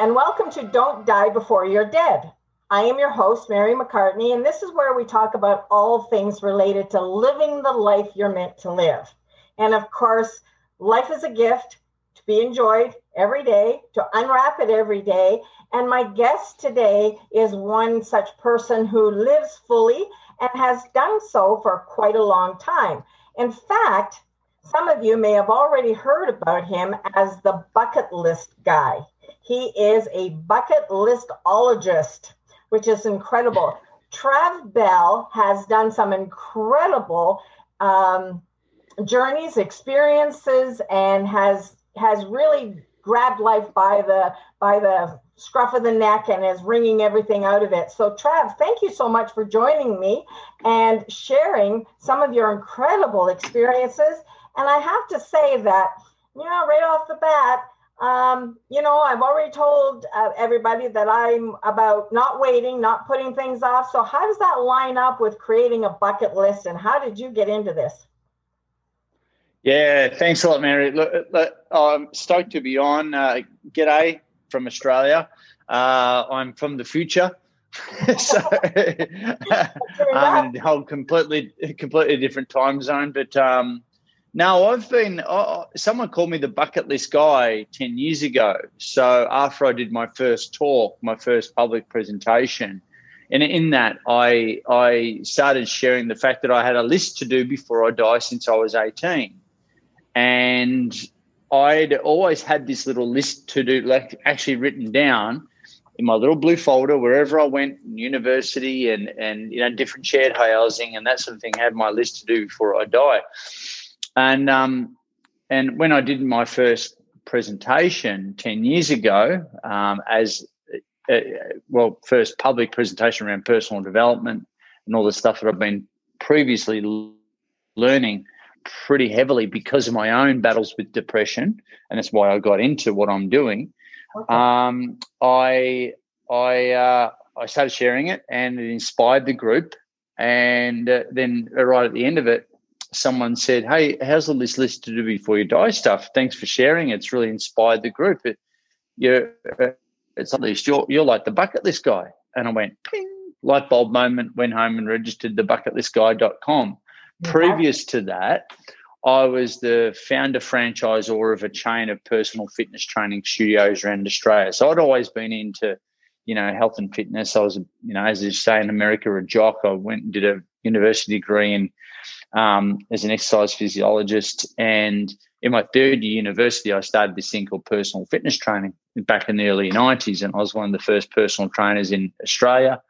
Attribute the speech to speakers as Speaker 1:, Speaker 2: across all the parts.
Speaker 1: and welcome to Don't Die Before You're Dead. I am your host, Mary McCartney, and this is where we talk about all things related to living the life you're meant to live. And of course, life is a gift to be enjoyed every day, to unwrap it every day. And my guest today is one such person who lives fully and has done so for quite a long time. In fact, some of you may have already heard about him as the bucket list guy. He is a bucket listologist, which is incredible. Trav Bell has done some incredible um, journeys, experiences, and has has really grabbed life by the by the scruff of the neck and is wringing everything out of it. So, Trav, thank you so much for joining me and sharing some of your incredible experiences. And I have to say that, you know, right off the bat, um, you know, I've already told uh, everybody that I'm about not waiting, not putting things off. So, how does that line up with creating a bucket list, and how did you get into this?
Speaker 2: Yeah, thanks a lot, Mary. Look, look, I'm stoked to be on. Uh, g'day from Australia. Uh, I'm from the future. so I'm in a whole completely completely different time zone. But um, no, I've been. Uh, someone called me the bucket list guy ten years ago. So after I did my first talk, my first public presentation, and in that I I started sharing the fact that I had a list to do before I die since I was eighteen, and I'd always had this little list to do, like actually written down in my little blue folder wherever I went, university and and you know different shared housing and that sort of thing. I had my list to do before I die. And um, and when I did my first presentation ten years ago, um, as uh, well, first public presentation around personal development and all the stuff that I've been previously learning pretty heavily because of my own battles with depression, and that's why I got into what I'm doing. Okay. Um, I I uh, I started sharing it, and it inspired the group. And uh, then right at the end of it, someone said, "Hey, how's all this list to do before you die stuff? Thanks for sharing. It's really inspired the group. It, you're, uh, it's at least you're you're like the bucket list guy." And I went, ping, light bulb moment. Went home and registered the bucketlistguy.com. Yeah. Previous to that, I was the founder franchisor of a chain of personal fitness training studios around Australia. So I'd always been into, you know, health and fitness. I was, you know, as you say in America, a jock. I went and did a university degree in um, as an exercise physiologist. And in my third year university, I started this thing called personal fitness training back in the early 90s. And I was one of the first personal trainers in Australia.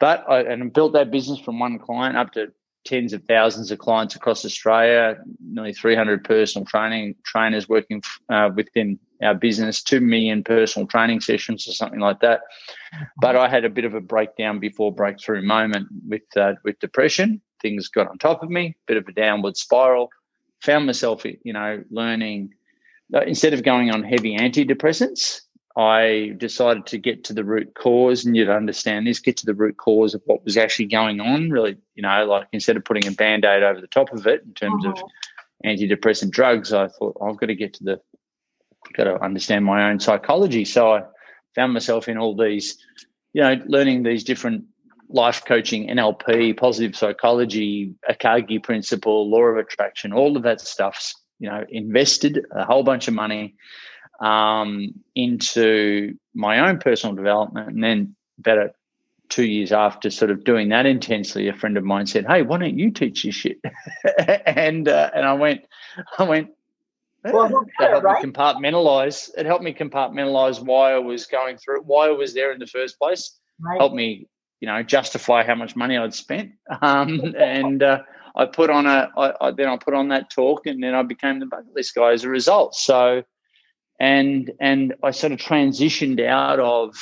Speaker 2: But I and built that business from one client up to tens of thousands of clients across Australia, nearly 300 personal training trainers working uh, within our business, 2 million personal training sessions or something like that. But I had a bit of a breakdown before breakthrough moment with uh, with depression things got on top of me, bit of a downward spiral. Found myself, you know, learning uh, instead of going on heavy antidepressants, I decided to get to the root cause and you'd understand this, get to the root cause of what was actually going on. Really, you know, like instead of putting a band aid over the top of it in terms of antidepressant drugs, I thought I've got to get to the, got to understand my own psychology. So I found myself in all these, you know, learning these different life coaching, NLP, positive psychology, Akagi principle, law of attraction, all of that stuff's, you know, invested a whole bunch of money um, into my own personal development. And then about two years after sort of doing that intensely, a friend of mine said, Hey, why don't you teach this shit? and uh, and I went, I went, well, it helped right? me compartmentalize. It helped me compartmentalize why I was going through it, why I was there in the first place. Right. Helped me you know, justify how much money I'd spent. Um, and uh, I put on a, I, I, then I put on that talk, and then I became the bucket list guy as a result. So, and and I sort of transitioned out of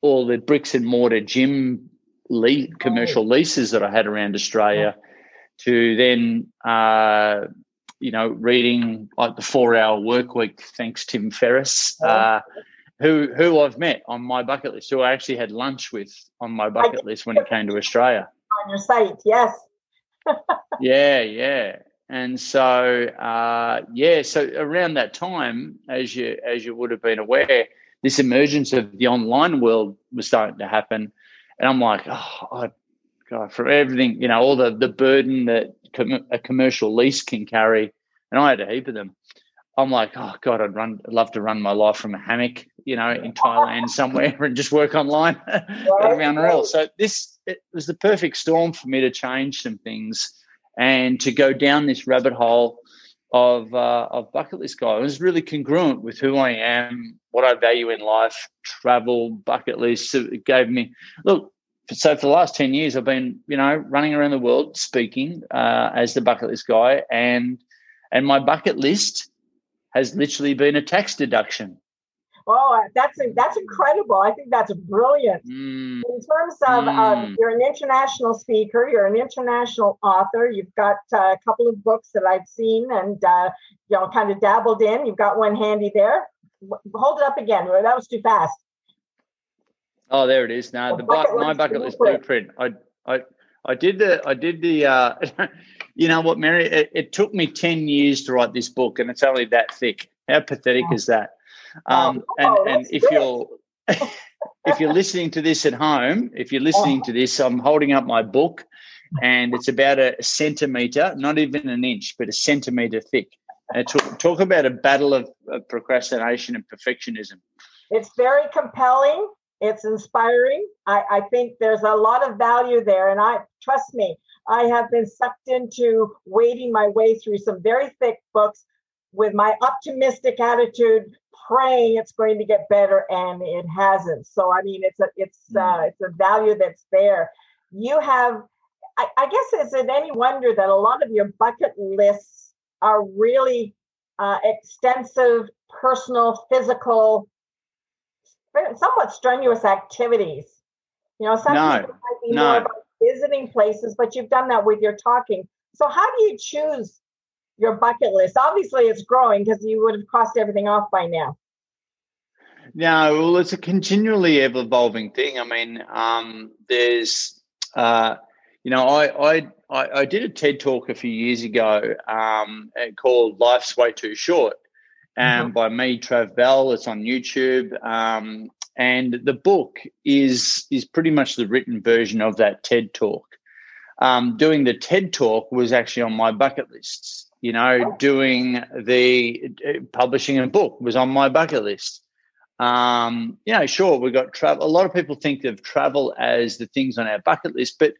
Speaker 2: all the bricks and mortar gym le- commercial leases that I had around Australia to then, uh, you know, reading like the Four Hour Work Week. Thanks, Tim Ferriss. Uh, who who I've met on my bucket list, who I actually had lunch with on my bucket list when it came to Australia.
Speaker 1: On your site, yes.
Speaker 2: yeah, yeah. And so uh, yeah, so around that time, as you as you would have been aware, this emergence of the online world was starting to happen, and I'm like, oh, I, God, for everything, you know, all the the burden that com- a commercial lease can carry, and I had a heap of them. I'm like, oh God, I'd run, I'd love to run my life from a hammock, you know, in Thailand somewhere and just work online. That'd be unreal. So this it was the perfect storm for me to change some things and to go down this rabbit hole of uh, of bucket list guy. It was really congruent with who I am, what I value in life, travel, bucket lists. It gave me look. So for the last ten years, I've been you know running around the world speaking uh, as the bucket list guy, and and my bucket list has literally been a tax deduction.
Speaker 1: Oh, that's that's incredible! I think that's brilliant. Mm. In terms of, mm. you're an international speaker, you're an international author. You've got uh, a couple of books that I've seen and uh, you know kind of dabbled in. You've got one handy there. Hold it up again. That was too fast.
Speaker 2: Oh, there it is. Now the, bucket my bucket list blueprint. I I I did the I did the. Uh, you know what, Mary? It, it, took me ten years to write this book, and it's only that thick. How pathetic is that? Um, oh, and and if you're if you're listening to this at home, if you're listening oh. to this, I'm holding up my book, and it's about a centimeter, not even an inch, but a centimeter thick. And talk, talk about a battle of, of procrastination and perfectionism.
Speaker 1: It's very compelling. It's inspiring. I, I think there's a lot of value there, and I trust me. I have been sucked into wading my way through some very thick books with my optimistic attitude praying it's going to get better and it hasn't so i mean it's a it's uh mm. it's a value that's there you have I, I guess is it any wonder that a lot of your bucket lists are really uh, extensive personal physical somewhat strenuous activities you know some no, people might be no. more about visiting places but you've done that with your talking so how do you choose your bucket list? Obviously, it's growing because you would have crossed everything off by now.
Speaker 2: No, well, it's a continually ever evolving thing. I mean, um, there's, uh, you know, I, I, I I did a TED talk a few years ago um, called "Life's Way Too Short," and mm-hmm. by me, Trav Bell. It's on YouTube, um, and the book is is pretty much the written version of that TED talk. Um, doing the TED talk was actually on my bucket lists you know, doing the uh, publishing a book was on my bucket list. Um, you know, sure, we got travel. A lot of people think of travel as the things on our bucket list, but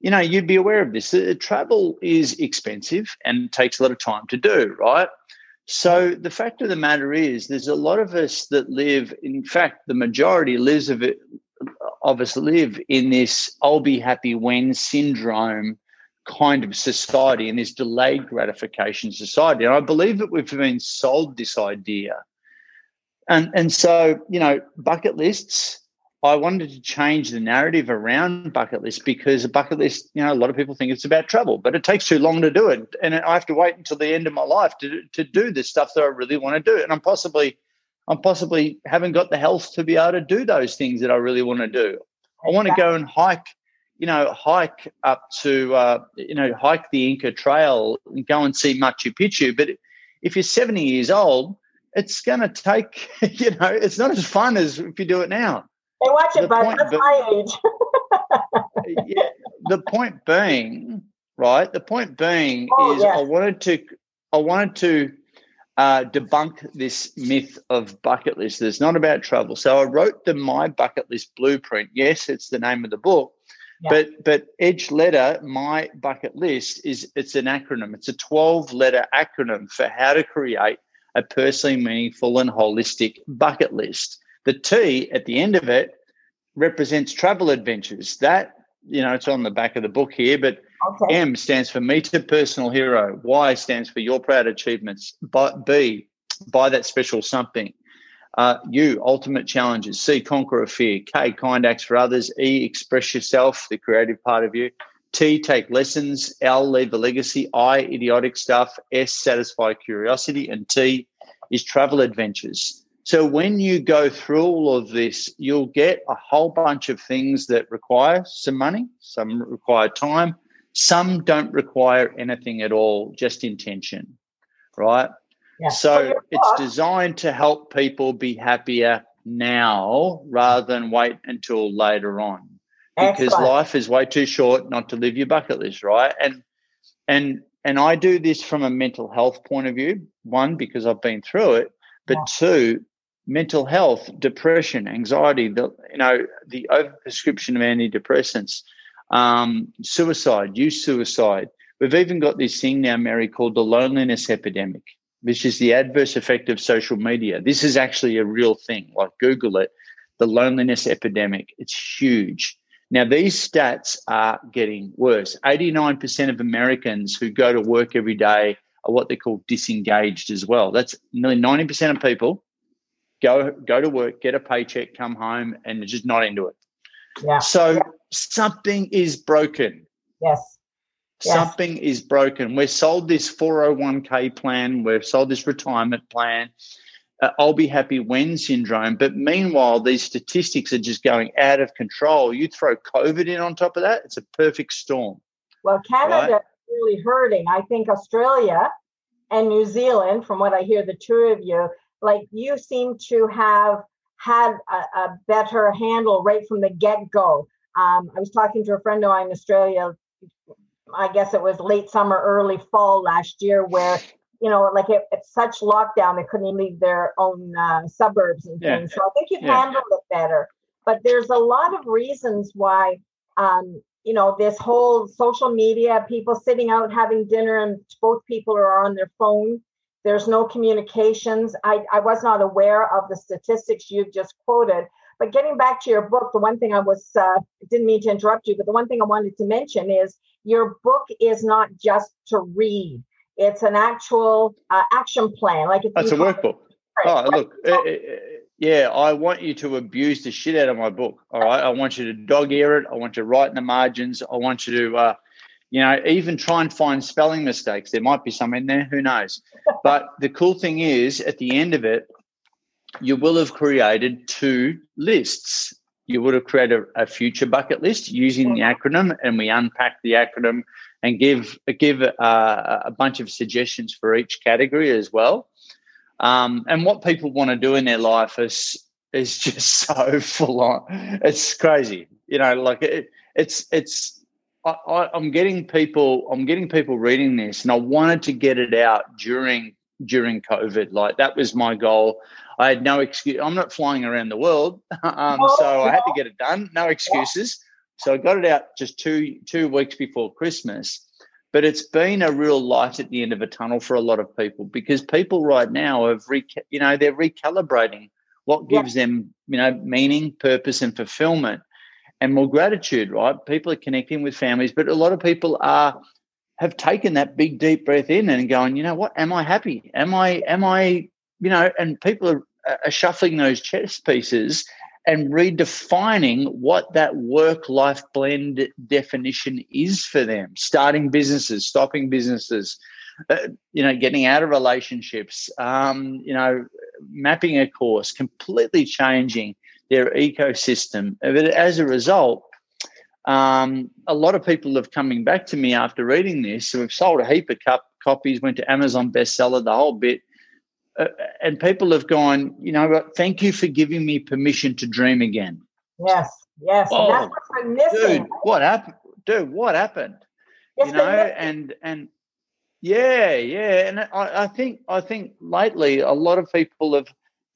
Speaker 2: you know, you'd be aware of this. Uh, travel is expensive and takes a lot of time to do, right? So the fact of the matter is, there's a lot of us that live. In fact, the majority lives of it of us live in this "I'll be happy when" syndrome kind of society and this delayed gratification society. And I believe that we've been sold this idea. And, and so, you know, bucket lists, I wanted to change the narrative around bucket list because a bucket list, you know, a lot of people think it's about travel, but it takes too long to do it. And I have to wait until the end of my life to, to do the stuff that I really want to do. And I'm possibly, I'm possibly haven't got the health to be able to do those things that I really want to do. I want to go and hike you know, hike up to, uh, you know, hike the Inca Trail and go and see Machu Picchu. But if you're 70 years old, it's going to take, you know, it's not as fun as if you do it now.
Speaker 1: Hey, watch it, bud. That's be- my age.
Speaker 2: yeah, the point being, right? The point being oh, is, yes. I wanted to, I wanted to uh, debunk this myth of bucket list. It's not about travel. So I wrote the My Bucket List Blueprint. Yes, it's the name of the book, but but Edge Letter, my bucket list is it's an acronym. It's a 12 letter acronym for how to create a personally meaningful and holistic bucket list. The T at the end of it represents travel adventures. That, you know, it's on the back of the book here, but okay. M stands for meet a personal hero. Y stands for your proud achievements. But B, buy that special something. Uh, U, ultimate challenges. C, conquer a fear. K, kind acts for others. E, express yourself, the creative part of you. T, take lessons. L, leave a legacy. I, idiotic stuff. S, satisfy curiosity. And T is travel adventures. So when you go through all of this, you'll get a whole bunch of things that require some money, some require time, some don't require anything at all, just intention, right? So it's designed to help people be happier now rather than wait until later on because Excellent. life is way too short not to live your bucket list right and and and i do this from a mental health point of view one because i've been through it but yeah. two mental health depression anxiety the you know the overprescription of antidepressants um, suicide youth suicide we've even got this thing now mary called the loneliness epidemic which is the adverse effect of social media. This is actually a real thing. Like Google it, the loneliness epidemic. It's huge. Now, these stats are getting worse. 89% of Americans who go to work every day are what they call disengaged as well. That's nearly 90% of people go go to work, get a paycheck, come home, and just not into it. Yeah. So yeah. something is broken.
Speaker 1: Yes.
Speaker 2: Yes. Something is broken. We've sold this 401k plan, we've sold this retirement plan. Uh, I'll be happy when syndrome. But meanwhile, these statistics are just going out of control. You throw COVID in on top of that, it's a perfect storm.
Speaker 1: Well, Canada right? is really hurting. I think Australia and New Zealand, from what I hear, the two of you, like you seem to have had a, a better handle right from the get go. Um, I was talking to a friend of mine in Australia I guess it was late summer, early fall last year, where you know, like it, it's such lockdown, they couldn't even leave their own uh, suburbs and things. Yeah. So I think you've yeah. handled it better. But there's a lot of reasons why, um, you know, this whole social media, people sitting out having dinner, and both people are on their phone. There's no communications. I, I was not aware of the statistics you've just quoted. But getting back to your book, the one thing I was uh, didn't mean to interrupt you, but the one thing I wanted to mention is your book is not just to read; it's an actual uh, action plan. Like
Speaker 2: it's a workbook. Oh, look, uh, uh, yeah, I want you to abuse the shit out of my book. All right, I want you to dog ear it. I want you to write in the margins. I want you to, uh, you know, even try and find spelling mistakes. There might be some in there. Who knows? but the cool thing is, at the end of it, you will have created two lists you would have created a, a future bucket list using the acronym, and we unpack the acronym and give give uh, a bunch of suggestions for each category as well. Um, and what people want to do in their life is is just so full on. It's crazy, you know. Like it, it's it's. I, I'm getting people. I'm getting people reading this, and I wanted to get it out during during COVID. Like that was my goal. I had no excuse. I'm not flying around the world, um, oh, so I had to get it done. No excuses. So I got it out just two two weeks before Christmas. But it's been a real light at the end of a tunnel for a lot of people because people right now have re, you know they're recalibrating what gives yeah. them you know meaning, purpose, and fulfillment, and more gratitude. Right? People are connecting with families, but a lot of people are have taken that big deep breath in and going, you know what? Am I happy? Am I am I you know, and people are, are shuffling those chess pieces and redefining what that work life blend definition is for them starting businesses stopping businesses uh, you know getting out of relationships um, you know mapping a course completely changing their ecosystem but as a result um, a lot of people have coming back to me after reading this so we've sold a heap of cup copies went to amazon bestseller the whole bit uh, and people have gone, you know, thank you for giving me permission to dream again.
Speaker 1: Yes, yes. Oh, that's what I'm missing.
Speaker 2: Dude, what happened? Dude, what happened? It's you know, and and yeah, yeah. And I, I think I think lately a lot of people have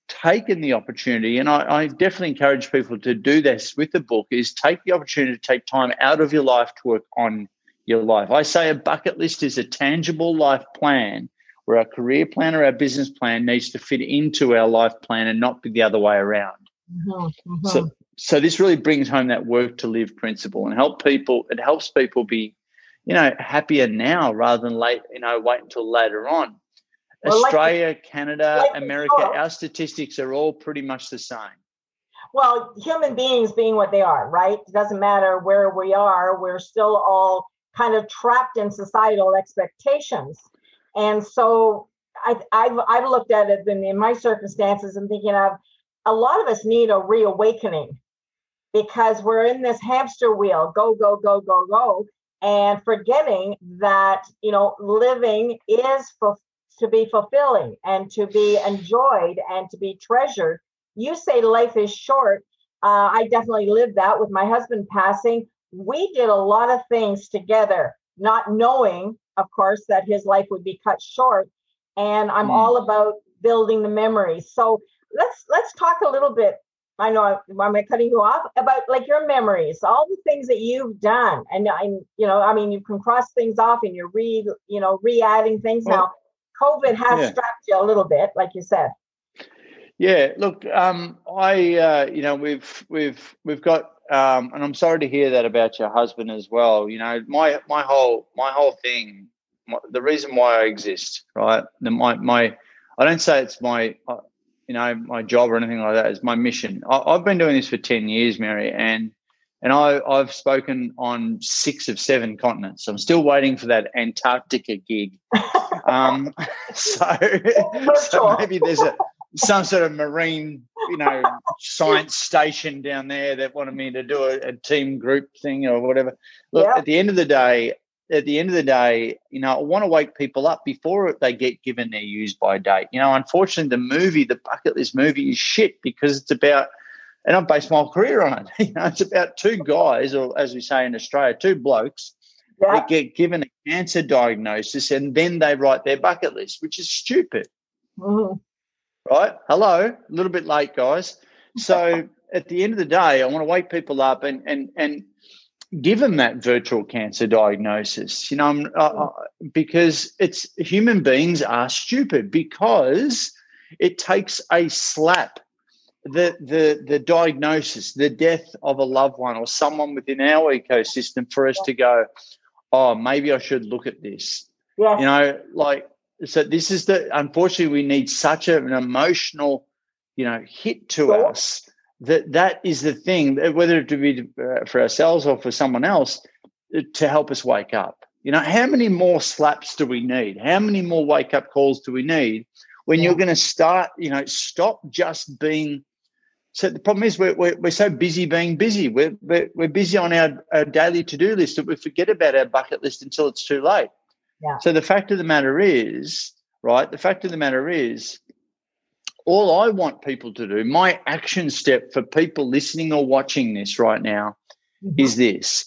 Speaker 2: taken the opportunity, and I, I definitely encourage people to do this with the book, is take the opportunity to take time out of your life to work on your life. I say a bucket list is a tangible life plan where our career plan or our business plan needs to fit into our life plan and not be the other way around. Mm-hmm, mm-hmm. So, so this really brings home that work to live principle and help people. It helps people be, you know, happier now rather than late. You know, wait until later on. Well, Australia, like, Canada, like America, our statistics are all pretty much the same.
Speaker 1: Well, human beings being what they are, right? It doesn't matter where we are, we're still all kind of trapped in societal expectations. And so I, have I've looked at it in, in my circumstances and thinking of a lot of us need a reawakening because we're in this hamster wheel go, go, go, go, go, and forgetting that, you know, living is for, to be fulfilling and to be enjoyed and to be treasured you say life is short. Uh, I definitely lived that with my husband passing. We did a lot of things together, not knowing, of course, that his life would be cut short. And I'm mm. all about building the memories. So let's let's talk a little bit I know I'm cutting you off about like your memories, all the things that you've done, and I'm, you know, I mean, you can cross things off and you're re, you know, re-adding things now. COVID has yeah. strapped you a little bit, like you said.
Speaker 2: Yeah, look, um, I, uh, you know, we've we've we've got, um, and I'm sorry to hear that about your husband as well. You know, my my whole my whole thing, my, the reason why I exist, right? The, my my, I don't say it's my. Uh, you know my job or anything like that. It's my mission. I, have been doing this for ten years, Mary, and and I, I've spoken on six of seven continents. I'm still waiting for that Antarctica gig. um, so, so maybe there's a some sort of marine, you know, science station down there that wanted me to do a, a team group thing or whatever. Look, at the end of the day, at the end of the day, you know, I want to wake people up before they get given their use by date. You know, unfortunately, the movie, the bucket list movie, is shit because it's about, and I've based my career on it. You know, it's about two guys, or as we say in Australia, two blokes yeah. that get given a cancer diagnosis and then they write their bucket list, which is stupid. Mm-hmm. Right? Hello, a little bit late, guys. So at the end of the day, I want to wake people up and and and given that virtual cancer diagnosis you know uh, because it's human beings are stupid because it takes a slap the the the diagnosis the death of a loved one or someone within our ecosystem for us to go oh maybe i should look at this yeah. you know like so this is the unfortunately we need such an emotional you know hit to us that that is the thing whether it be uh, for ourselves or for someone else uh, to help us wake up you know how many more slaps do we need how many more wake up calls do we need when yeah. you're going to start you know stop just being so the problem is we're, we're, we're so busy being busy we're, we're, we're busy on our, our daily to-do list that we forget about our bucket list until it's too late yeah. so the fact of the matter is right the fact of the matter is all I want people to do, my action step for people listening or watching this right now mm-hmm. is this.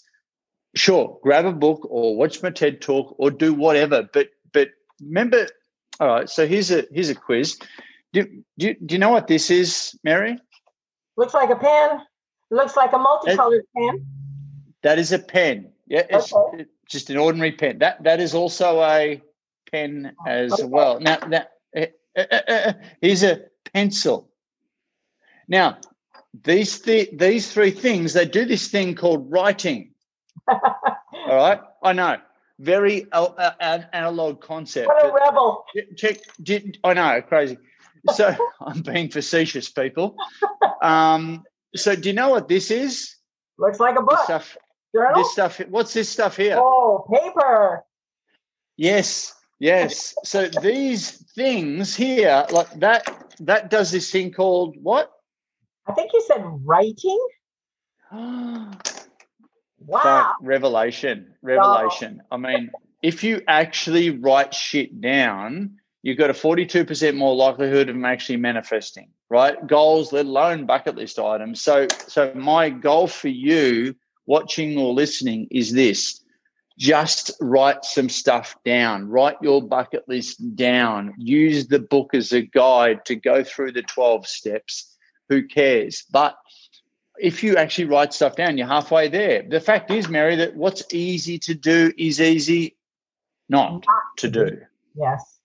Speaker 2: Sure, grab a book or watch my TED talk or do whatever, but but remember, all right, so here's a here's a quiz. Do, do, do you know what this is, Mary?
Speaker 1: Looks like a pen. Looks like a multicolored that, pen.
Speaker 2: That is a pen. Yeah, it's okay. just an ordinary pen. That that is also a pen as okay. well. Now, now uh, uh, uh, here's a pencil. Now, these th- these three things they do this thing called writing. All right, I know, very uh, uh, analog concept.
Speaker 1: What a rebel!
Speaker 2: Check, check, I know, crazy. So I'm being facetious, people. Um, so do you know what this is?
Speaker 1: Looks like a book.
Speaker 2: This stuff. Journal? This stuff. What's this stuff here?
Speaker 1: Oh, paper.
Speaker 2: Yes. Yes. So these things here, like that, that does this thing called what?
Speaker 1: I think you said writing. wow.
Speaker 2: revelation. Revelation. Oh. I mean, if you actually write shit down, you've got a 42% more likelihood of actually manifesting, right? Goals, let alone bucket list items. So so my goal for you watching or listening is this just write some stuff down. Write your bucket list down. Use the book as a guide to go through the 12 steps. Who cares? But if you actually write stuff down, you're halfway there. The fact is, Mary, that what's easy to do is easy not to do.
Speaker 1: Yes.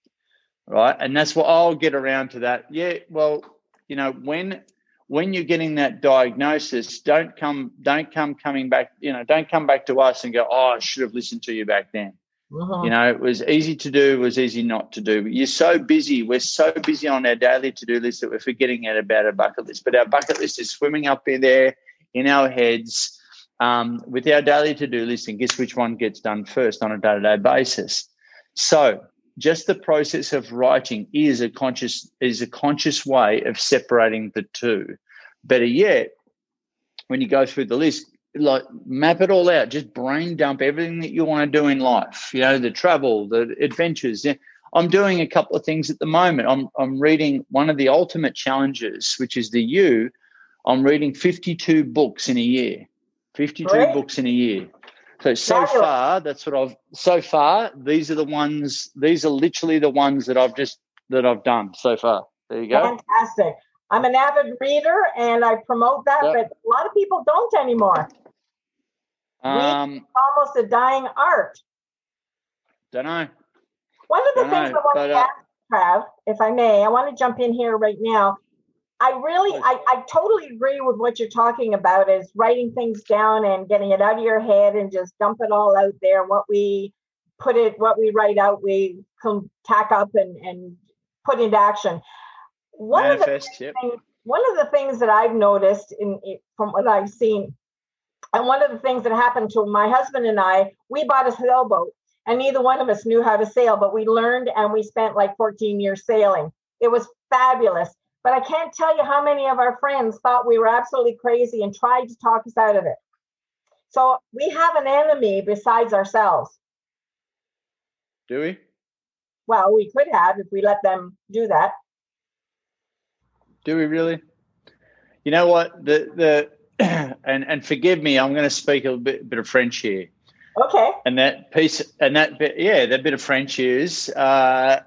Speaker 2: Right. And that's what I'll get around to that. Yeah. Well, you know, when when you're getting that diagnosis, don't come, don't come coming back, you know, don't come back to us and go, oh, I should have listened to you back then. Uh-huh. You know, it was easy to do, it was easy not to do. But you're so busy. We're so busy on our daily to-do list that we're forgetting about our bucket list. But our bucket list is swimming up in there in our heads um, with our daily to-do list, and guess which one gets done first on a day-to-day basis. So just the process of writing is a conscious is a conscious way of separating the two better yet when you go through the list like map it all out just brain dump everything that you want to do in life you know the travel the adventures I'm doing a couple of things at the moment. I'm I'm reading one of the ultimate challenges, which is the U. I'm reading 52 books in a year. 52 Great. books in a year. So so far, that's what I've so far. These are the ones. These are literally the ones that I've just that I've done so far. There you go.
Speaker 1: Fantastic. I'm an avid reader and I promote that, yep. but a lot of people don't anymore. Um, almost a dying art.
Speaker 2: Don't know.
Speaker 1: One of the don't things know, I want to uh, ask, if I may, I want to jump in here right now. I really, I, I totally agree with what you're talking about is writing things down and getting it out of your head and just dump it all out there. What we put it, what we write out, we can tack up and, and put into action. One Manifest, of the yep. things, one of the things that I've noticed in from what I've seen, and one of the things that happened to my husband and I, we bought a sailboat, and neither one of us knew how to sail, but we learned and we spent like 14 years sailing. It was fabulous. But I can't tell you how many of our friends thought we were absolutely crazy and tried to talk us out of it. So we have an enemy besides ourselves.
Speaker 2: Do we?
Speaker 1: Well, we could have if we let them do that.
Speaker 2: Do we really? You know what? The the and and forgive me, I'm going to speak a bit bit of French here.
Speaker 1: Okay.
Speaker 2: And that piece and that bit, yeah, that bit of French is uh,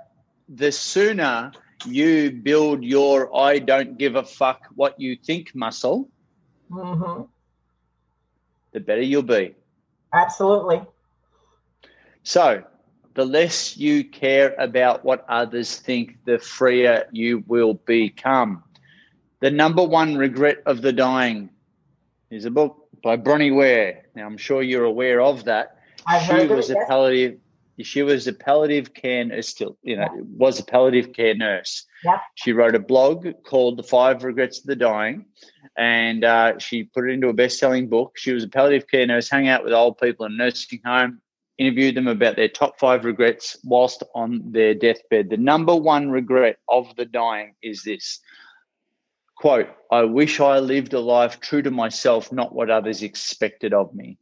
Speaker 2: the sooner you build your I don't give a fuck what you think muscle, mm-hmm. the better you'll be.
Speaker 1: Absolutely.
Speaker 2: So, the less you care about what others think, the freer you will become. The number one regret of the dying is a book by Bronnie Ware. Now, I'm sure you're aware of that.
Speaker 1: I've she
Speaker 2: was
Speaker 1: it,
Speaker 2: a palliative she was a palliative care nurse still you know yeah. was a palliative care nurse.
Speaker 1: Yeah.
Speaker 2: she wrote a blog called the five regrets of the dying and uh, she put it into a best-selling book. She was a palliative care nurse hung out with old people in a nursing home interviewed them about their top five regrets whilst on their deathbed. The number one regret of the dying is this. Quote i wish i lived a life true to myself not what others expected of me.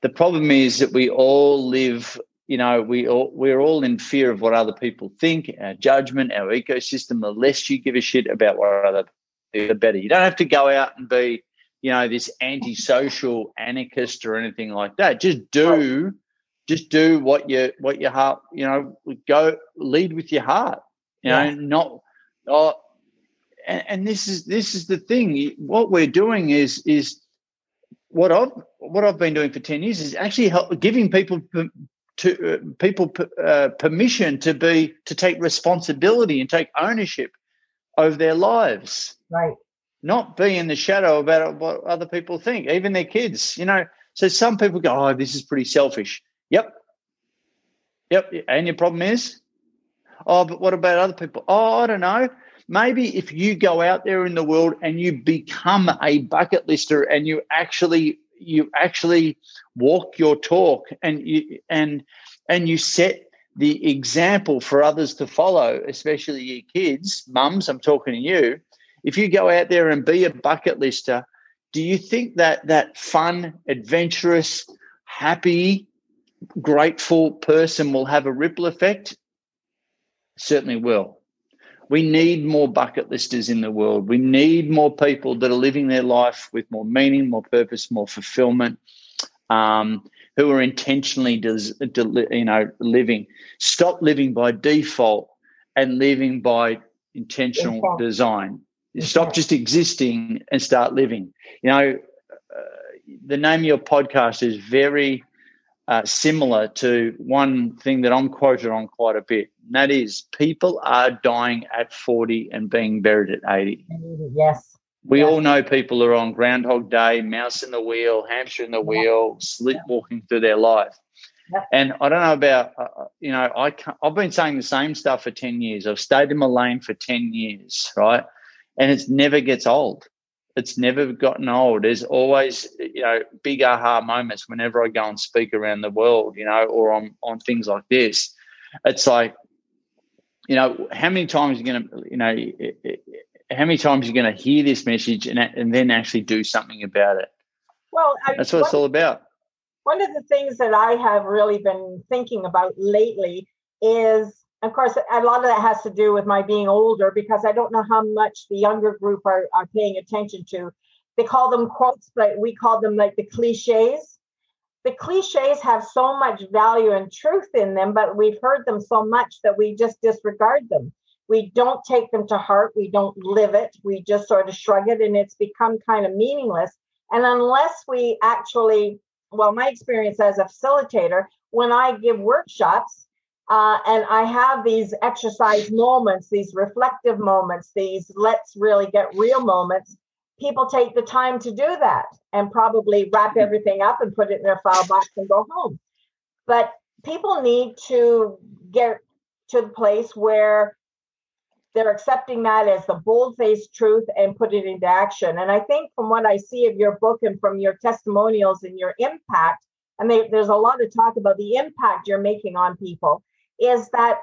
Speaker 2: The problem is that we all live you know, we all, we're all in fear of what other people think, our judgment, our ecosystem. The less you give a shit about what other people, the better. You don't have to go out and be, you know, this antisocial anarchist or anything like that. Just do, just do what you what your heart, you know, go lead with your heart. You yeah. know, not oh, and, and this is this is the thing. What we're doing is is what I've what I've been doing for ten years is actually help, giving people to uh, people uh, permission to be to take responsibility and take ownership over their lives.
Speaker 1: Right.
Speaker 2: Not be in the shadow about what other people think even their kids you know. So some people go oh this is pretty selfish. Yep. Yep and your problem is? Oh but what about other people? Oh i don't know. Maybe if you go out there in the world and you become a bucket lister and you actually you actually walk your talk and you and and you set the example for others to follow, especially your kids, mums, I'm talking to you. If you go out there and be a bucket lister, do you think that that fun, adventurous, happy, grateful person will have a ripple effect? Certainly will. We need more bucket listers in the world. We need more people that are living their life with more meaning, more purpose, more fulfillment, um, who are intentionally, des- de- you know, living. Stop living by default and living by intentional default. design. Stop just existing and start living. You know, uh, the name of your podcast is very uh, similar to one thing that I'm quoted on quite a bit. And that is people are dying at 40 and being buried at 80.
Speaker 1: Yes.
Speaker 2: We all know people are on Groundhog Day, mouse in the wheel, hamster in the wheel, sleepwalking through their life. And I don't know about, uh, uh you know, I I've been saying the same stuff for 10 years. I've stayed in my lane for 10 years, right? And it never gets old it's never gotten old. There's always, you know, big aha moments whenever I go and speak around the world, you know, or on on things like this. It's like, you know, how many times you're going to, you know, how many times you're going to hear this message and and then actually do something about it.
Speaker 1: Well,
Speaker 2: I, that's what one, it's all about.
Speaker 1: One of the things that I have really been thinking about lately is of course, a lot of that has to do with my being older because I don't know how much the younger group are, are paying attention to. They call them quotes, but we call them like the cliches. The cliches have so much value and truth in them, but we've heard them so much that we just disregard them. We don't take them to heart. We don't live it. We just sort of shrug it, and it's become kind of meaningless. And unless we actually, well, my experience as a facilitator, when I give workshops, uh, and I have these exercise moments, these reflective moments, these let's really get real moments. People take the time to do that and probably wrap everything up and put it in their file box and go home. But people need to get to the place where they're accepting that as the bold faced truth and put it into action. And I think from what I see of your book and from your testimonials and your impact, and they, there's a lot of talk about the impact you're making on people is that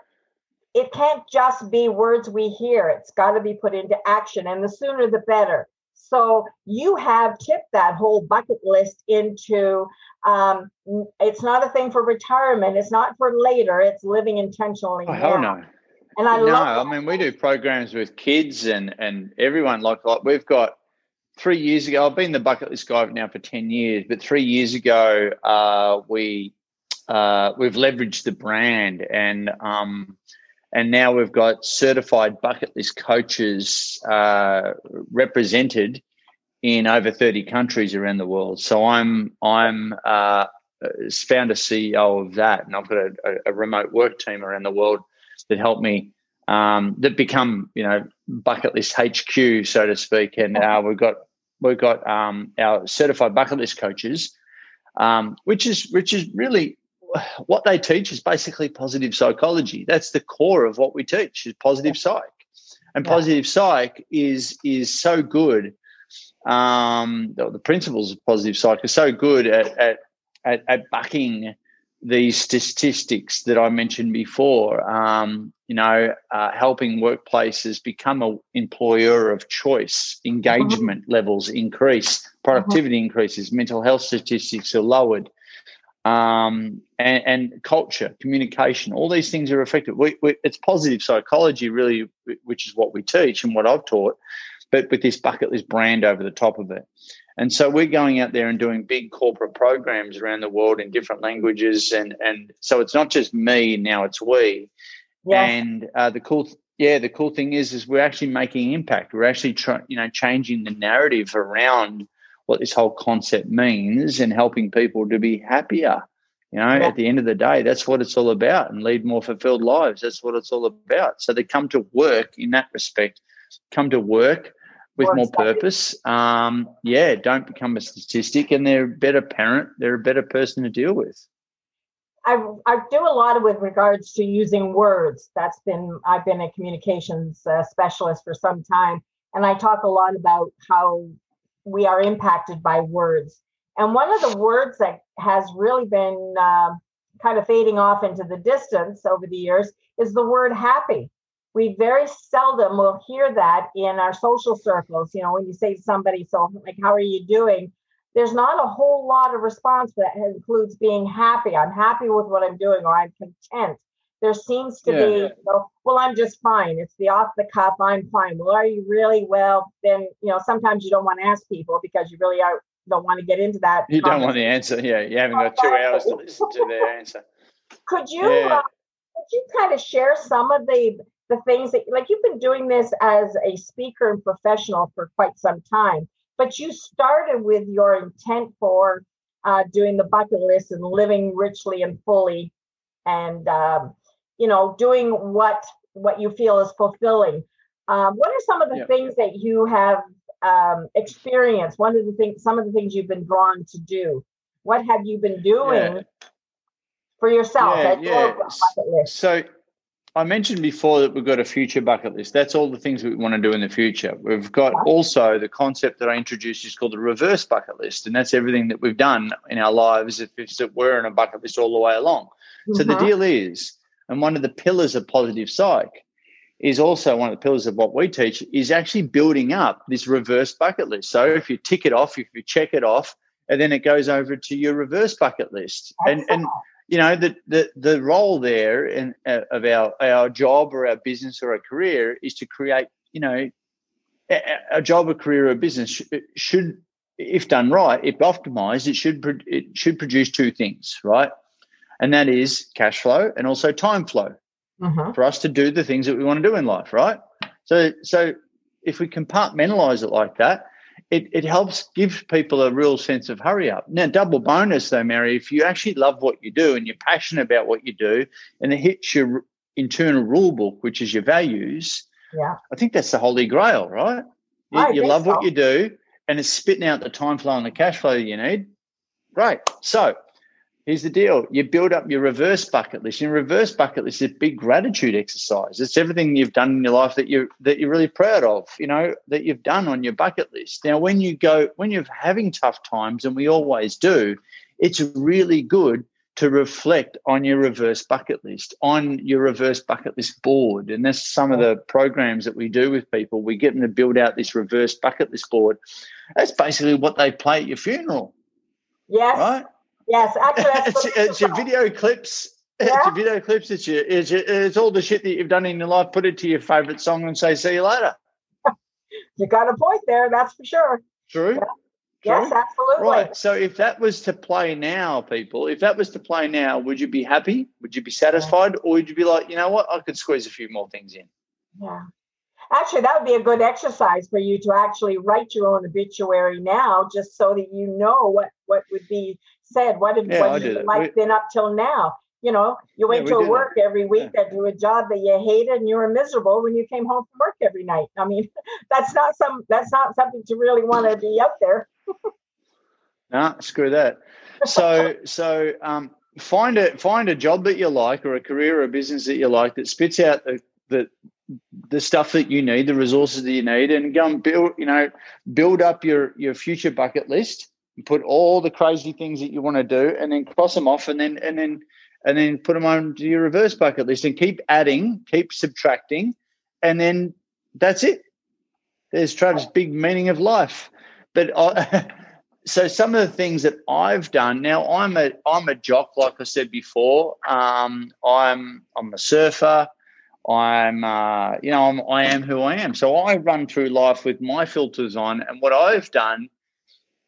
Speaker 1: it can't just be words we hear. It's got to be put into action, and the sooner the better. So you have tipped that whole bucket list into um, it's not a thing for retirement. It's not for later. It's living intentionally.
Speaker 2: Oh, hell no. And I no, I mean we do programs with kids and and everyone. Like like we've got three years ago. I've been the bucket list guy now for ten years, but three years ago uh, we uh, we've leveraged the brand and um, and now we've got certified bucket list coaches uh, represented in over 30 countries around the world. So I'm I'm uh, founder CEO of that, and I've got a, a, remote work team around the world that help me um, that become you know bucket list HQ, so to speak. And uh, we've got we've got um, our certified bucket list coaches, um, which is which is really what they teach is basically positive psychology. That's the core of what we teach is positive psych. And positive psych is is so good. Um, the, the principles of positive psych are so good at, at at, at bucking these statistics that I mentioned before. Um, you know, uh, helping workplaces become an employer of choice, engagement mm-hmm. levels increase, productivity mm-hmm. increases, mental health statistics are lowered um, and, and, culture, communication, all these things are affected. We, we, it's positive psychology, really, which is what we teach and what I've taught, but with this bucket list brand over the top of it. And so we're going out there and doing big corporate programs around the world in different languages, and and so it's not just me now; it's we. Yeah. And uh, the cool, yeah, the cool thing is, is we're actually making impact. We're actually, trying, you know, changing the narrative around what this whole concept means and helping people to be happier. You know, yeah. at the end of the day, that's what it's all about and lead more fulfilled lives. That's what it's all about. So they come to work in that respect, come to work with more, purpose. Um, yeah, don't become a statistic and they're a better parent, they're a better person to deal with.
Speaker 1: I, I do a lot of with regards to using words. That's been I've been a communications uh, specialist for some time, and I talk a lot about how we are impacted by words. And one of the words that has really been uh, kind of fading off into the distance over the years is the word happy. We very seldom will hear that in our social circles. You know, when you say to somebody, so like, how are you doing? There's not a whole lot of response that includes being happy. I'm happy with what I'm doing, or I'm content there seems to yeah, be, you know, well, I'm just fine. It's the off the cuff, I'm fine. Well, are you really? Well, then, you know, sometimes you don't want to ask people because you really are don't want to get into that.
Speaker 2: You don't want the answer. Yeah, you haven't got two hours to listen to their answer.
Speaker 1: Could you, yeah. uh, could you kind of share some of the the things that, like, you've been doing this as a speaker and professional for quite some time, but you started with your intent for uh, doing the bucket list and living richly and fully, and um, you know doing what what you feel is fulfilling um, what are some of the yeah. things that you have um, experienced one of the things some of the things you've been drawn to do what have you been doing yeah. for yourself
Speaker 2: yeah, yeah. so I mentioned before that we've got a future bucket list. That's all the things we want to do in the future. We've got also the concept that I introduced is called the reverse bucket list, and that's everything that we've done in our lives if, if we're in a bucket list all the way along. Mm-hmm. So the mm-hmm. deal is and one of the pillars of positive psych is also one of the pillars of what we teach is actually building up this reverse bucket list. So if you tick it off, if you check it off, and then it goes over to your reverse bucket list. And and you know the the the role there in uh, of our our job or our business or our career is to create you know a, job a career or a business should, should if done right if optimized it should it should produce two things right and that is cash flow and also time flow mm-hmm. for us to do the things that we want to do in life right so so if we compartmentalize it like that it, it helps give people a real sense of hurry up. Now, double bonus though, Mary, if you actually love what you do and you're passionate about what you do and it hits your internal rule book, which is your values,
Speaker 1: yeah,
Speaker 2: I think that's the holy grail, right? You, you love so. what you do and it's spitting out the time flow and the cash flow you need. Great. So here's the deal. You build up your reverse bucket list. Your reverse bucket list is a big gratitude exercise. It's everything you've done in your life that you that you're really proud of you know that you've done on your bucket list. Now when you go when you're having tough times and we always do it's really good to reflect on your reverse bucket list on your reverse bucket list board. And that's some of the oh. programs that we do with people. We get them to build out this reverse bucket list board. That's basically what they play at your funeral.
Speaker 1: Yes.
Speaker 2: Right
Speaker 1: Yes, actually,
Speaker 2: it's, it's your video clips. Yeah. It's your video clips. It's your, it's your, it's all the shit that you've done in your life. Put it to your favorite song and say, "See you later."
Speaker 1: you got a point there. That's for sure.
Speaker 2: True.
Speaker 1: Yeah. True. Yes, absolutely.
Speaker 2: Right. So if that was to play now, people, if that was to play now, would you be happy? Would you be satisfied? Or would you be like, you know what, I could squeeze a few more things in?
Speaker 1: Yeah. Actually, that would be a good exercise for you to actually write your own obituary now, just so that you know what what would be said. What had yeah, your life been up till now? You know, you went yeah, to work it. every week yeah. do a job that you hated, and you were miserable when you came home from work every night. I mean, that's not some that's not something to really want to be out there.
Speaker 2: nah, screw that. So so um, find a find a job that you like, or a career or a business that you like that spits out the the the stuff that you need, the resources that you need, and go and build, you know, build up your your future bucket list put all the crazy things that you want to do, and then cross them off, and then and then and then put them onto your reverse bucket list, and keep adding, keep subtracting, and then that's it. There's Travis' big meaning of life. But I, so some of the things that I've done now, I'm a I'm a jock, like I said before. Um, I'm I'm a surfer. I'm, uh, you know, I'm, I am who I am. So I run through life with my filters on, and what I've done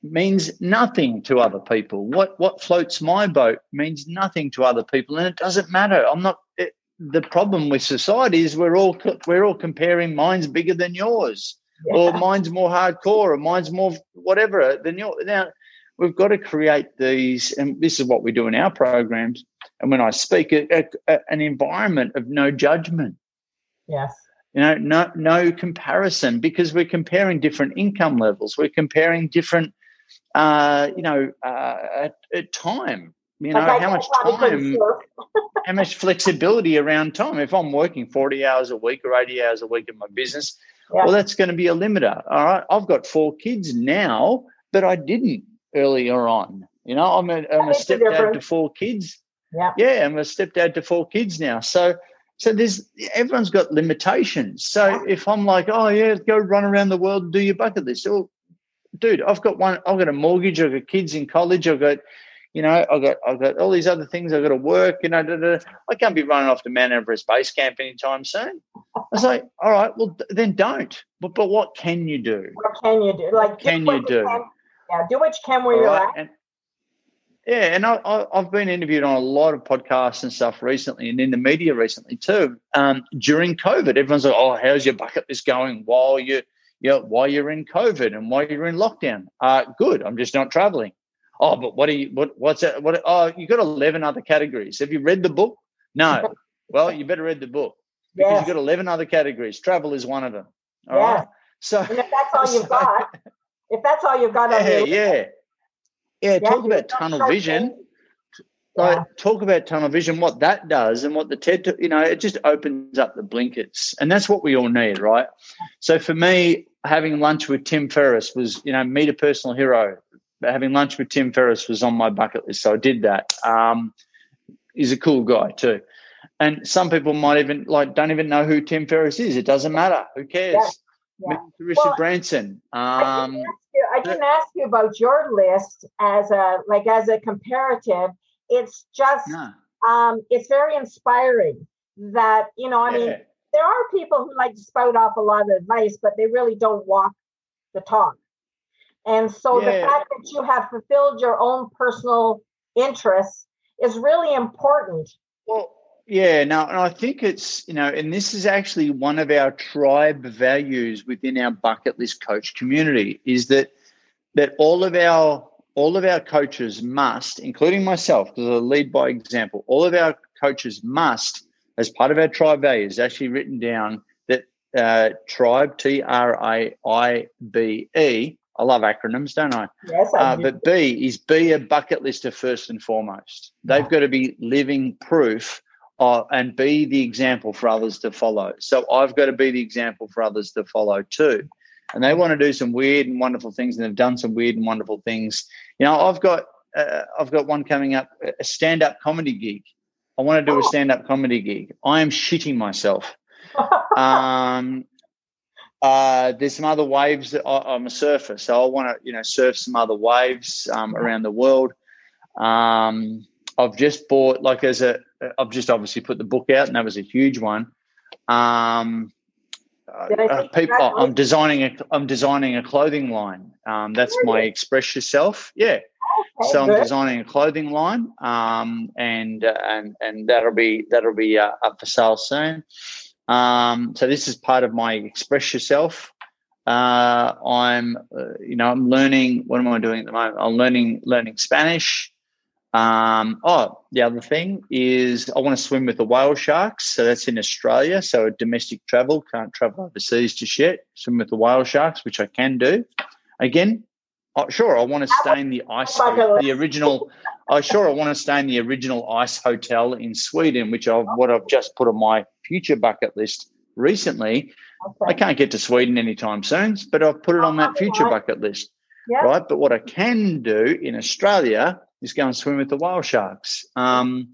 Speaker 2: means nothing to other people. What what floats my boat means nothing to other people, and it doesn't matter. I'm not. It, the problem with society is we're all we're all comparing mine's bigger than yours, yeah. or mine's more hardcore, or mine's more whatever than yours. Now we've got to create these, and this is what we do in our programs and when I speak, a, a, an environment of no judgment.
Speaker 1: Yes.
Speaker 2: You know, no no comparison because we're comparing different income levels. We're comparing different, uh, you know, uh, at, at time. You know, how much time, how much flexibility around time. If I'm working 40 hours a week or 80 hours a week in my business, yeah. well, that's going to be a limiter. All right. I've got four kids now, but I didn't earlier on. You know, I'm a, I'm a stepdad to four kids.
Speaker 1: Yeah.
Speaker 2: Yeah, I'm a stepdad to four kids now. So so there's everyone's got limitations. So if I'm like, oh yeah, go run around the world and do your bucket list. Oh, dude, I've got one, I've got a mortgage, I've got kids in college, I've got, you know, I've got I've got all these other things, I've got to work, you know, da, da, da. I can't be running off to Mount Everest base camp anytime soon. I was like, all right, well then don't. But but what can you do?
Speaker 1: What can you do? Like
Speaker 2: can you do?
Speaker 1: Can, yeah, do what you can where all you're right? at.
Speaker 2: And, yeah, and I, have been interviewed on a lot of podcasts and stuff recently, and in the media recently too. Um, during COVID, everyone's like, "Oh, how's your bucket list going?" While you, you know, while you're in COVID and while you're in lockdown, uh, good. I'm just not traveling. Oh, but what are you? What? What's that? What? Oh, you got eleven other categories. Have you read the book? No. well, you better read the book because you've got eleven other categories. Travel is one of them. All yeah. Right? So,
Speaker 1: and if that's all you've got, if that's all you've got,
Speaker 2: yeah, yeah. Yeah, yeah talk about tunnel vision. Like, yeah. talk about tunnel vision, what that does, and what the TED, you know, it just opens up the blinkers, and that's what we all need, right? So for me, having lunch with Tim Ferriss was, you know, meet a personal hero. Having lunch with Tim Ferriss was on my bucket list, so I did that. Um, he's a cool guy too, and some people might even like don't even know who Tim Ferriss is. It doesn't matter. Who cares? Yeah. Yeah. Richard well, Branson. Um,
Speaker 1: I didn't ask you about your list as a like as a comparative. it's just no. um, it's very inspiring that you know. I yeah. mean, there are people who like to spout off a lot of advice, but they really don't walk the talk. And so yeah. the fact that you have fulfilled your own personal interests is really important.
Speaker 2: Well, yeah, no, and I think it's, you know, and this is actually one of our tribe values within our bucket list coach community is that that all of our all of our coaches must, including myself, because I lead by example, all of our coaches must, as part of our tribe values, actually written down that uh, tribe T R A I B E. I love acronyms, don't I?
Speaker 1: Yes, I uh,
Speaker 2: But B is be a bucket lister first and foremost. They've got to be living proof uh, and be the example for others to follow. So I've got to be the example for others to follow too. And they want to do some weird and wonderful things, and they've done some weird and wonderful things. You know, I've got uh, I've got one coming up, a stand up comedy gig. I want to do a oh. stand up comedy gig. I am shitting myself. um, uh, there's some other waves that I, am a surfer, so I want to you know surf some other waves um, around the world. Um, I've just bought like as a I've just obviously put the book out, and that was a huge one. Um, uh, people, I'm designing a I'm designing a clothing line. Um, that's my express yourself. Yeah. So I'm designing a clothing line, um, and uh, and and that'll be that'll be uh, up for sale soon. Um, so this is part of my express yourself. Uh, I'm, uh, you know, I'm learning. What am I doing at the moment? I'm learning learning Spanish. Um, oh, the other thing is I want to swim with the whale sharks. So that's in Australia. So domestic travel, can't travel overseas just yet. Swim with the whale sharks, which I can do. Again, oh, sure, I want to stay in the ice, the original. I oh, sure I want to stay in the original ice hotel in Sweden, which I've what I've just put on my future bucket list recently. I can't get to Sweden anytime soon, but I've put it on that future bucket list. Right. But what I can do in Australia is go and swim with the whale sharks. Um,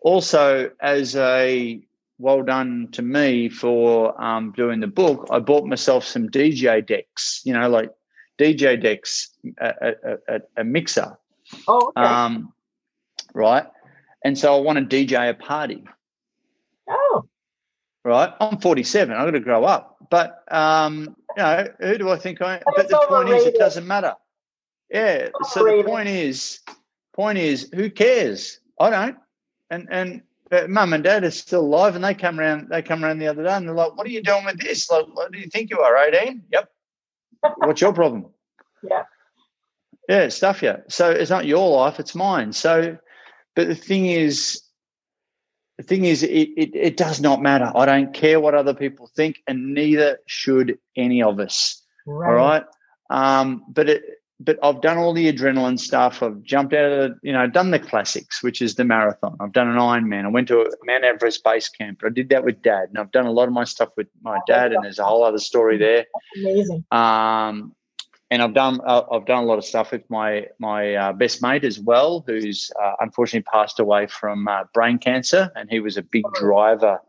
Speaker 2: also, as a well done to me for um, doing the book, I bought myself some DJ decks, you know, like DJ decks, a, a, a mixer.
Speaker 1: Oh, okay. Um,
Speaker 2: right. And so I want to DJ a party.
Speaker 1: Oh.
Speaker 2: Right. I'm 47. I've got to grow up. But, um, you know, who do I think I? But, but the point is, it doesn't matter. Yeah. So the point is, point is, who cares? I don't. And and mum and dad are still alive, and they come around. They come around the other day, and they're like, "What are you doing with this? Like, what do you think you are? 18? Yep. What's your problem?
Speaker 1: Yeah.
Speaker 2: Yeah, stuff you. So it's not your life; it's mine. So, but the thing is, the thing is, it, it, it does not matter. I don't care what other people think, and neither should any of us. Right. All right. Um, but it, but I've done all the adrenaline stuff. I've jumped out of, the, you know, done the classics, which is the marathon. I've done an Ironman. I went to a Mount Everest base camp. I did that with dad, and I've done a lot of my stuff with my dad. And there's a whole other story there.
Speaker 1: Amazing.
Speaker 2: Um, and I've done uh, I've done a lot of stuff with my my uh, best mate as well, who's uh, unfortunately passed away from uh, brain cancer, and he was a big oh. driver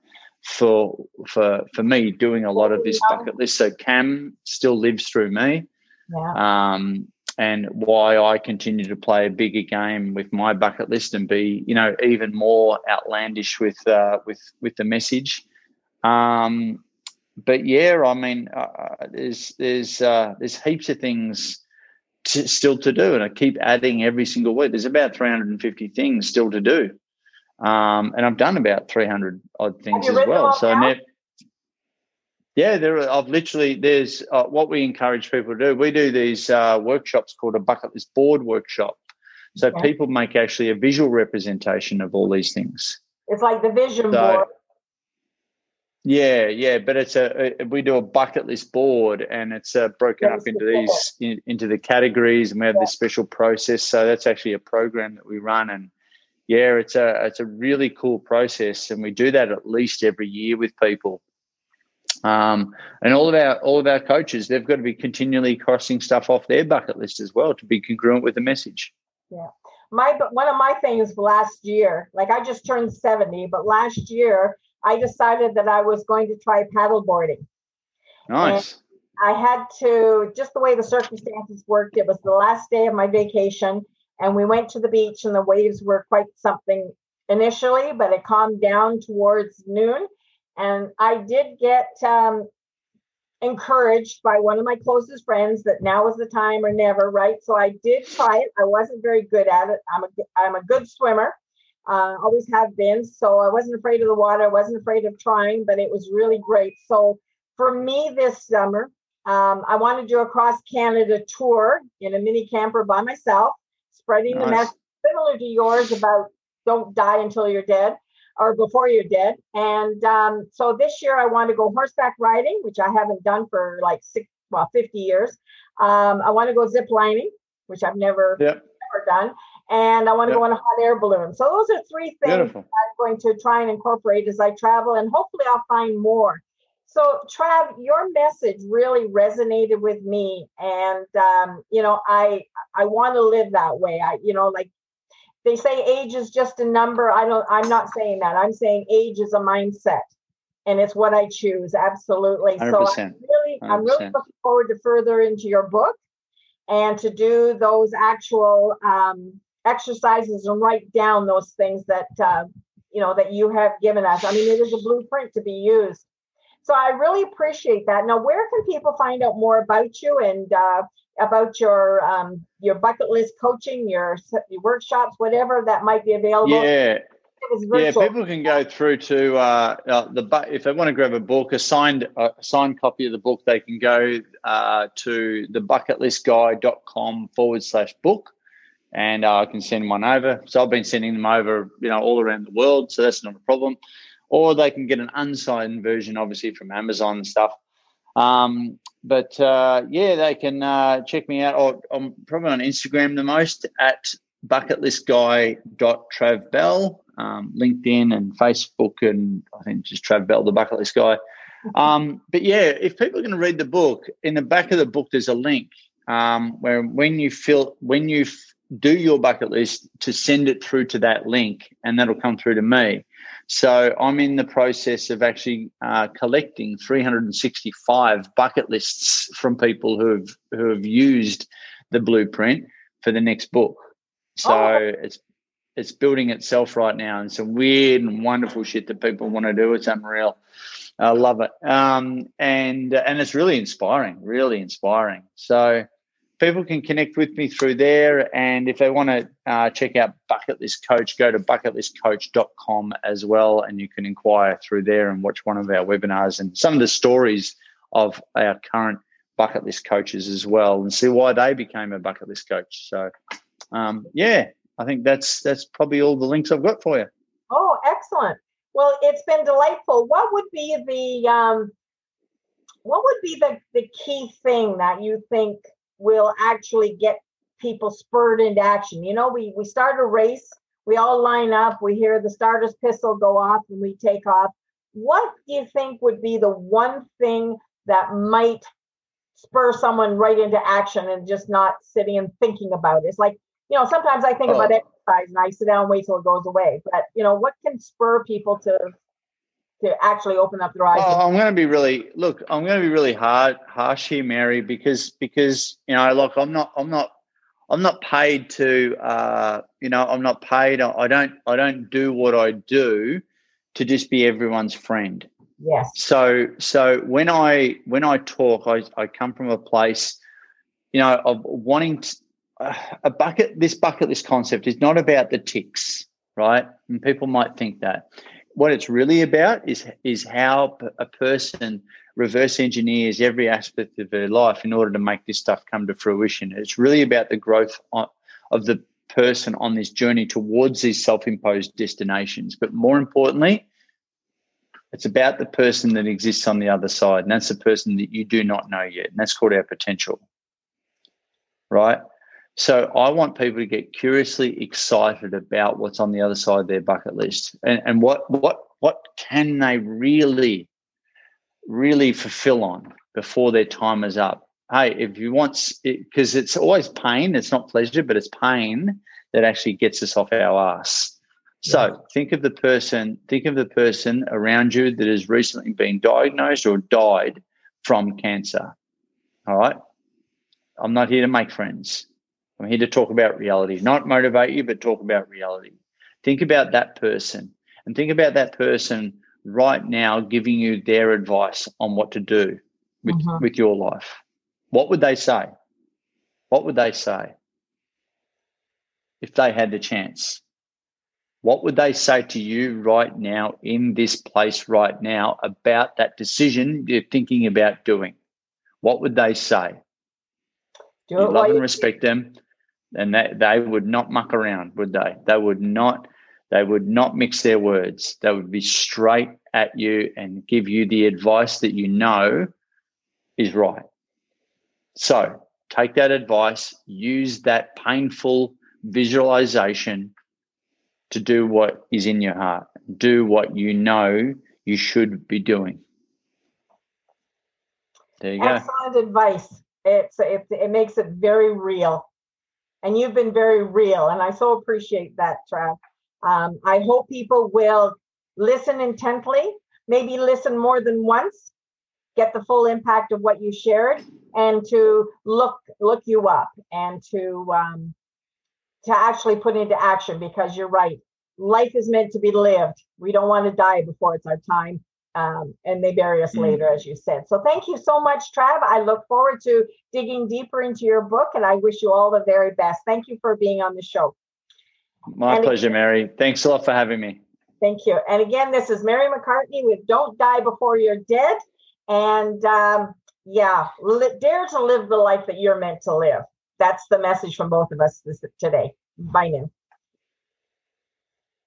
Speaker 2: for for for me doing a lot of this bucket list. So Cam still lives through me.
Speaker 1: Yeah.
Speaker 2: Um, and why I continue to play a bigger game with my bucket list and be, you know, even more outlandish with uh, with with the message. Um, but yeah, I mean, uh, uh, there's there's uh, there's heaps of things to, still to do, and I keep adding every single week. There's about 350 things still to do, um, and I've done about 300 odd things as well. So now? Yeah, there. Are, I've literally there's uh, what we encourage people to do. We do these uh, workshops called a bucket list board workshop. So people make actually a visual representation of all these things.
Speaker 1: It's like the vision so, board.
Speaker 2: Yeah, yeah, but it's a, a, we do a bucket list board, and it's uh, broken up into these in, into the categories, and we have yeah. this special process. So that's actually a program that we run, and yeah, it's a it's a really cool process, and we do that at least every year with people. Um, and all of our all of our coaches, they've got to be continually crossing stuff off their bucket list as well to be congruent with the message.
Speaker 1: Yeah, my one of my things last year, like I just turned seventy, but last year I decided that I was going to try paddleboarding.
Speaker 2: Nice.
Speaker 1: And I had to just the way the circumstances worked. It was the last day of my vacation, and we went to the beach, and the waves were quite something initially, but it calmed down towards noon. And I did get um, encouraged by one of my closest friends that now is the time or never, right? So I did try it. I wasn't very good at it. I'm a I'm a good swimmer, uh, always have been. So I wasn't afraid of the water. I wasn't afraid of trying, but it was really great. So for me this summer, um, I want to do a cross Canada tour in a mini camper by myself, spreading nice. the message similar to yours about don't die until you're dead or before you're dead. And um, so this year I want to go horseback riding, which I haven't done for like six, well, 50 years. Um, I want to go zip lining, which I've never, yep. never done. And I want to yep. go on a hot air balloon. So those are three things. I'm going to try and incorporate as I travel, and hopefully I'll find more. So Trav, your message really resonated with me, and um, you know, I I want to live that way. I, you know, like they say age is just a number. I don't, I'm not saying that. I'm saying age is a mindset and it's what I choose. Absolutely. 100%. So I'm really, i am really looking forward to further into your book and to do those actual um, exercises and write down those things that, uh, you know, that you have given us. I mean, it is a blueprint to be used. So I really appreciate that. Now, where can people find out more about you and uh, about your um, your bucket list coaching, your, your workshops, whatever that might be available?
Speaker 2: Yeah. Yeah, people can go through to uh, uh, the if they want to grab a book, a signed a signed copy of the book, they can go uh, to the bucketlistguy.com forward slash book, and uh, I can send one over. So I've been sending them over, you know, all around the world, so that's not a problem. Or they can get an unsigned version, obviously from Amazon and stuff. Um, but uh, yeah, they can uh, check me out. Or I'm probably on Instagram the most at bucketlistguy.travbell, um, LinkedIn and Facebook, and I think just Trav Bell, the bucket list guy. Um, but yeah, if people are going to read the book, in the back of the book there's a link um, where when you fill when you f- do your bucket list to send it through to that link, and that'll come through to me. So I'm in the process of actually uh, collecting 365 bucket lists from people who have who have used the blueprint for the next book. So oh. it's it's building itself right now, and some weird and wonderful shit that people want to do. It's unreal. I love it, um, and and it's really inspiring, really inspiring. So people can connect with me through there. And if they want to uh, check out Bucket List Coach, go to bucketlistcoach.com as well. And you can inquire through there and watch one of our webinars and some of the stories of our current bucket list coaches as well and see why they became a bucket list coach. So, um, yeah, I think that's that's probably all the links I've got for you.
Speaker 1: Oh, excellent. Well, it's been delightful. What would be the um, what would be the, the key thing that you think will actually get people spurred into action. You know, we we start a race, we all line up, we hear the starter's pistol go off, and we take off. What do you think would be the one thing that might spur someone right into action and just not sitting and thinking about it? It's like, you know, sometimes I think oh. about exercise and I sit down and wait till it goes away. But you know, what can spur people to to actually open up their eyes.
Speaker 2: Oh, I'm going to be really look. I'm going to be really hard harsh here, Mary, because because you know, like I'm not I'm not I'm not paid to uh, you know I'm not paid. I don't I don't do what I do to just be everyone's friend.
Speaker 1: Yes.
Speaker 2: So so when I when I talk, I I come from a place, you know, of wanting to, uh, a bucket. This bucket list concept is not about the ticks, right? And people might think that what it's really about is is how a person reverse engineers every aspect of their life in order to make this stuff come to fruition. It's really about the growth of the person on this journey towards these self-imposed destinations. But more importantly, it's about the person that exists on the other side, and that's the person that you do not know yet, and that's called our potential. Right? So I want people to get curiously excited about what's on the other side of their bucket list and, and what what what can they really, really fulfill on before their time is up. Hey, if you want, because it, it's always pain, it's not pleasure, but it's pain that actually gets us off our ass. So yeah. think of the person, think of the person around you that has recently been diagnosed or died from cancer. All right. I'm not here to make friends. I'm here to talk about reality, not motivate you, but talk about reality. Think about that person and think about that person right now giving you their advice on what to do with, mm-hmm. with your life. What would they say? What would they say if they had the chance? What would they say to you right now in this place right now about that decision you're thinking about doing? What would they say? Do you love and respect them, and they, they would not muck around, would they? They would not. They would not mix their words. They would be straight at you and give you the advice that you know is right. So take that advice, use that painful visualization to do what is in your heart, do what you know you should be doing. There you
Speaker 1: go. Excellent advice. It's it, it makes it very real, and you've been very real, and I so appreciate that, Trav. Um, I hope people will listen intently, maybe listen more than once, get the full impact of what you shared, and to look look you up and to um, to actually put into action because you're right. Life is meant to be lived. We don't want to die before it's our time. Um, and they bury us mm-hmm. later, as you said. So thank you so much, Trav. I look forward to digging deeper into your book, and I wish you all the very best. Thank you for being on the show.
Speaker 2: My and pleasure, Mary. Thanks a lot for having me.
Speaker 1: Thank you. And again, this is Mary McCartney with Don't Die Before You're Dead. And um, yeah, li- dare to live the life that you're meant to live. That's the message from both of us this, today. Bye now.